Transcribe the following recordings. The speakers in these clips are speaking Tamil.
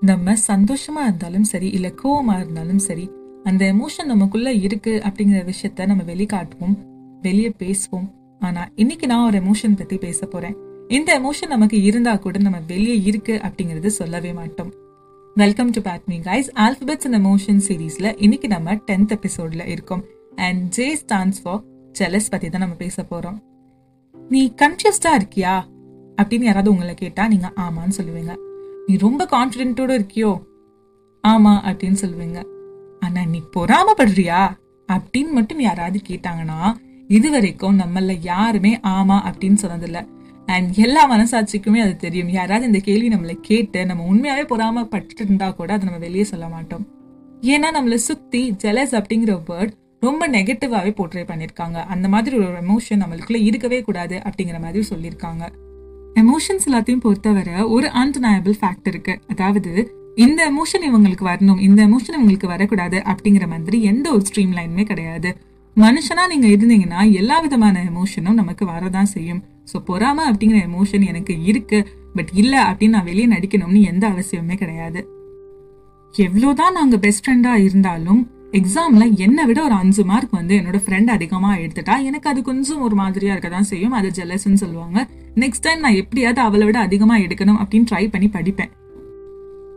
நம்ம சந்தோஷமா இருந்தாலும் சரி இல்ல கோவமா இருந்தாலும் சரி அந்த எமோஷன் நமக்குள்ள இருக்கு அப்படிங்கிற விஷயத்த நம்ம வெளிக்காட்டுவோம் வெளியே பேசுவோம். ஆனா இன்னைக்கு நான் ஒரு எமோஷன் பத்தி பேச போறேன். இந்த எமோஷன் நமக்கு இருந்தா கூட நம்ம வெளியே இருக்கு அப்படிங்கறது சொல்லவே மாட்டோம். வெல்கம் டு பேட்மி கைஸ் ஆல்பபெட்ஸ் அண்ட் எமோஷன் சீரீஸ்ல இன்னைக்கு நம்ம டென்த் எபிசோட்ல இருக்கோம். And J stands for jealous பத்தி தான் நம்ம பேச போறோம். நீ கன்ஃபியூஸ்டா இருக்கியா? அப்படின்னு யாராவது உங்களை கேட்டா நீங்க ஆமான்னு சொல்லுவீங்க. நீ ரொம்ப கான்ஃபிடென்ட்டோட இருக்கியோ? ஆமா அப்படின்னு சொல்லுவீங்க. ஆனா நீ பொறாமப்படுறியா? அப்படின்னு மட்டும் யாராவது கேட்டாங்கன்னா இது வரைக்கும் நம்மள யாருமே ஆமா அப்படின்னு சொன்னதில்ல. அண்ட் எல்லா மனசாட்சிக்குமே அது தெரியும். யாராவது இந்த கேள்வி நம்மளை கேட்டு நம்ம உண்மையாவே பொறாமப்பட்டு இருந்தா கூட அதை நம்ம வெளியே சொல்ல மாட்டோம். ஏன்னா நம்மளை சுத்தி ஜெலஸ் அப்படிங்கிற வேர்ட் ரொம்ப நெகட்டிவாவே போர்ட்ரே பண்ணிருக்காங்க அந்த மாதிரி ஒரு எமோஷன் நம்மளுக்குள்ள இருக்கவே கூடாது அப்படிங்கிற மாதிரி சொல்லியிருக்காங்க. எமோஷன்ஸ் எல்லாத்தையும் பொறுத்தவரை ஒரு அன்டனயபிள் ஃபேக்ட் இருக்கு. அதாவது இந்த எமோஷன் இவங்களுக்கு வரணும் இந்த எமோஷன் இவங்களுக்கு வரக்கூடாது அப்படிங்கிற மாதிரி எந்த ஒரு ஸ்ட்ரீம் லைனுமே கிடையாது. மனுஷனா நீங்க இருந்தீங்கன்னா எல்லா விதமான எமோஷனும் நமக்கு வரதான் செய்யும். ஸோ பொறாம அப்படிங்கிற எமோஷன் எனக்கு இருக்கு பட் இல்ல அப்படின்னு நான் வெளியே நடிக்கணும்னு எந்த அவசியமே கிடையாது. எவ்வளோதான் நாங்க பெஸ்ட் ஃப்ரெண்டா இருந்தாலும் எக்ஸாமில் என்னை விட ஒரு அஞ்சு மார்க் வந்து என்னோட ஃப்ரெண்ட் அதிகமாக எடுத்துட்டா எனக்கு அது கொஞ்சம் ஒரு மாதிரியாக இருக்க தான் செய்யும். அது ஜெலஸ்ன்னு சொல்லுவாங்க. நெக்ஸ்ட் டைம் நான் எப்படியாவது அவளை விட அதிகமாக எடுக்கணும் அப்படின்னு ட்ரை பண்ணி படிப்பேன்.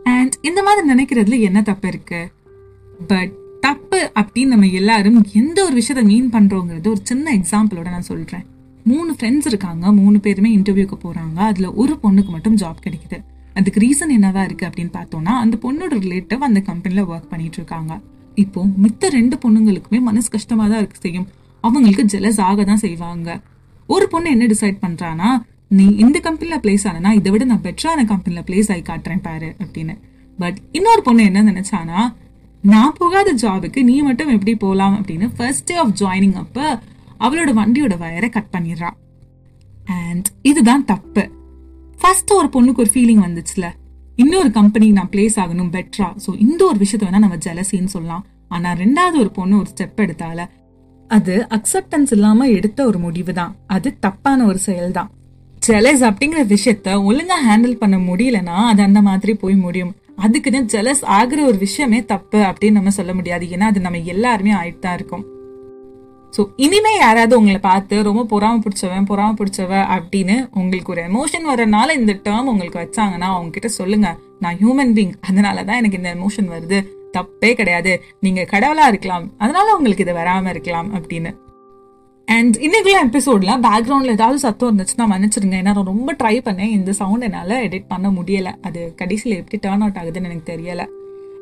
அண்ட் இந்த மாதிரி நினைக்கிறதுல என்ன தப்பு இருக்கு? பட் தப்பு அப்படின்னு நம்ம எல்லாரும் எந்த ஒரு விஷயத்தை மீன் பண்ணுறோங்கிறது ஒரு சின்ன எக்ஸாம்பிளோட நான் சொல்கிறேன் மூணு ஃப்ரெண்ட்ஸ் இருக்காங்க. மூணு பேருமே இன்டர்வியூக்கு போகிறாங்க அதில் ஒரு பொண்ணுக்கு மட்டும் ஜாப் கிடைக்குது. அதுக்கு ரீசன் என்னவா இருக்கு அப்படின்னு பார்த்தோம்னா அந்த பொண்ணோட ரிலேட்டிவ் அந்த கம்பெனியில் ஒர்க் பண்ணிட்டு இருக்காங்க. இப்போ மித்த ரெண்டு பொண்ணுங்களுக்குமே மனசு கஷ்டமா தான் இருக்கு செய்யும். அவங்களுக்கு ஜெலஸ் ஆக தான் செய்வாங்க. ஒரு பொண்ணு என்ன டிசைட் பண்றானா நீ இந்த கம்பெனில பிளேஸ் ஆனா இதை விட நான் பெட்டரான கம்பெனில பிளேஸ் ஆகி காட்டுறேன் பாரு அப்படின்னு. பட் இன்னொரு பொண்ணு என்ன நினைச்சானா நான் போகாத ஜாபுக்கு நீ மட்டும் எப்படி போகலாம் அப்படின்னு ஃபர்ஸ்ட் டே ஆஃப் ஜாயினிங் அப்ப அவளோட வண்டியோட வயரை கட் பண்ணிடுறா. அண்ட் இதுதான் தப்பு. ஃபர்ஸ்ட் ஒரு பொண்ணுக்கு ஒரு ஃபீலிங் வந்துச்சுல இன்னொரு கம்பெனி நான் பிளேஸ் ஆகணும் பெட்டரா ஸோ இந்த ஒரு விஷயத்த வேணா நம்ம ஜெலசின்னு சொல்லலாம். ஆனா ரெண்டாவது ஒரு பொண்ணு ஒரு ஸ்டெப் எடுத்தால அது அக்செப்டன்ஸ் இல்லாம எடுத்த ஒரு முடிவு தான் அது தப்பான ஒரு செயல் தான் ஜெலஸ் அப்படிங்கிற விஷயத்த ஒழுங்கா ஹேண்டில் பண்ண முடியலன்னா அது அந்த மாதிரி போய் முடியும். அதுக்குன்னு ஜெலஸ் ஆகிற ஒரு விஷயமே தப்பு அப்படின்னு நம்ம சொல்ல முடியாது. ஏன்னா அது நம்ம எல்லாருமே ஆயிட்டு தான் இருக்கும். ஸோ இனிமே யாராவது உங்களை பார்த்து ரொம்ப பொறாம பிடிச்சவன் பொறாம பிடிச்சவ அப்படின்னு உங்களுக்கு ஒரு எமோஷன் வரனால இந்த டேர்ம் உங்களுக்கு வச்சாங்கன்னா அவங்க கிட்ட சொல்லுங்க. நான் ஹியூமன் பீங் அதனால தான் எனக்கு இந்த எமோஷன் வருது. தப்பே கிடையாது. நீங்க கடவுளா இருக்கலாம். அதனால உங்களுக்கு இது வராம இருக்கலாம் அப்படின்னு. அண்ட் இன்னைக்குள்ள எபிசோட்ல பேக்ரவுண்ட்ல ஏதாவது சத்தம் இருந்துச்சுன்னா மன்னிச்சிருங்க ஏன்னா நான் ரொம்ப ட்ரை பண்ணேன். இந்த சவுண்ட் என்னால் எடிட் பண்ண முடியல. அது கடைசியில் எப்படி டேர்ன் அவுட் ஆகுதுன்னு எனக்கு தெரியல.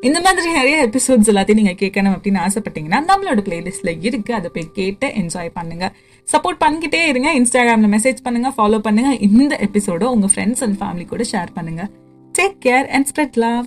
இந்த மாதிரி நிறைய எபிசோட்ஸ் எல்லாத்தையும் நீங்கள் கேட்கணும் அப்படின்னு ஆசைப்பட்டீங்கன்னா நம்மளோட பிளேலிஸ்ட்ல இருக்கு. அதை போய் கேட்டு என்ஜாய் பண்ணுங்க. சப்போர்ட் பண்ணிக்கிட்டே இருங்க. இன்ஸ்டாகிராம்ல மெசேஜ் பண்ணுங்க ஃபாலோ பண்ணுங்க. இந்த எபிசோட உங்க ஃப்ரெண்ட்ஸ் அண்ட் ஃபேமிலி கூட ஷேர் பண்ணுங்க. Take care and spread love